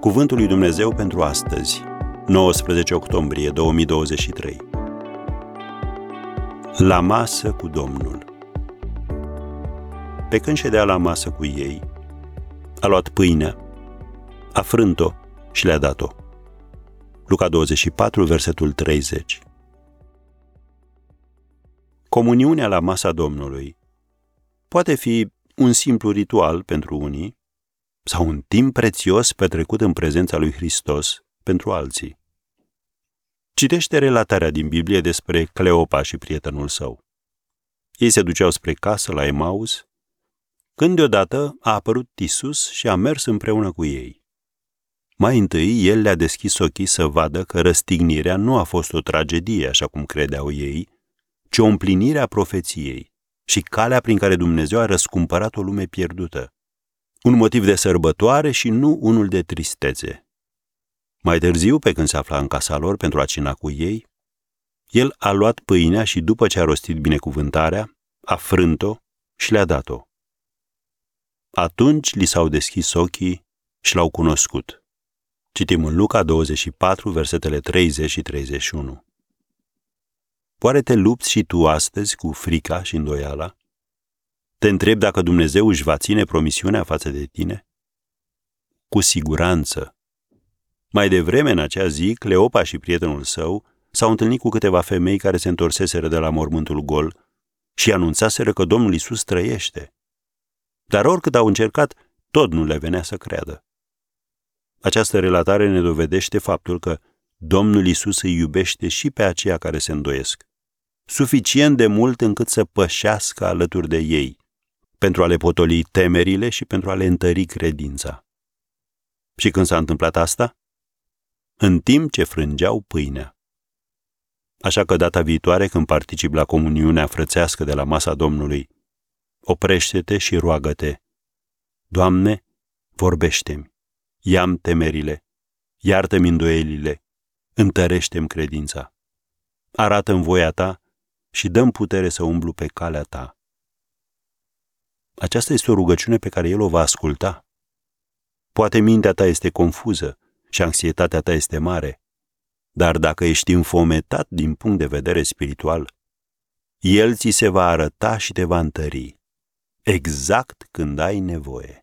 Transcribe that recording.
Cuvântul lui Dumnezeu pentru astăzi, 19 octombrie 2023. La masă cu Domnul. Pe când ședea la masă cu ei, a luat pâinea, a frânt-o și le-a dat-o. Luca 24, versetul 30. Comuniunea la masa Domnului poate fi un simplu ritual pentru unii sau un timp prețios petrecut în prezența lui Hristos pentru alții. Citește relatarea din Biblie despre Cleopa și prietenul său. Ei se duceau spre casă la Emaus, când deodată a apărut Isus și a mers împreună cu ei. Mai întâi, el le-a deschis ochii să vadă că răstignirea nu a fost o tragedie, așa cum credeau ei, ci o împlinire a profeției și calea prin care Dumnezeu a răscumpărat o lume pierdută. Un motiv de sărbătoare și nu unul de tristețe. Mai târziu, pe când se afla în casa lor pentru a cina cu ei, el a luat pâinea și după ce a rostit binecuvântarea, a frânt-o și le-a dat-o. Atunci li s-au deschis ochii și l-au cunoscut. Citim în Luca 24, versetele 30 și 31. Oare te lupți și tu astăzi cu frica și îndoiala? Te întreb dacă Dumnezeu își va ține promisiunea față de tine? Cu siguranță. Mai devreme în acea zi, Cleopa și prietenul său s-au întâlnit cu câteva femei care se întorseseră de la mormântul gol și anunțaseră că Domnul Isus trăiește. Dar oricât au încercat, tot nu le venea să creadă. Această relatare ne dovedește faptul că Domnul Isus îi iubește și pe aceia care se îndoiesc suficient de mult încât să pășească alături de ei, pentru a le potoli temerile și pentru a le întări credința. Și când s-a întâmplat asta? În timp ce frângeau pâinea. Așa că data viitoare, când particip la comuniunea frățească de la masa Domnului, oprește-te și roagă-te. Doamne, vorbește-mi, ia-mi temerile, iartă-mi îndoielile, întărește-mi credința. Arată-mi voia ta și dăm putere să umblu pe calea ta. Aceasta este o rugăciune pe care El o va asculta. Poate mintea ta este confuză și anxietatea ta este mare, dar dacă ești înfometat din punct de vedere spiritual, El ți se va arăta și te va întări, exact când ai nevoie.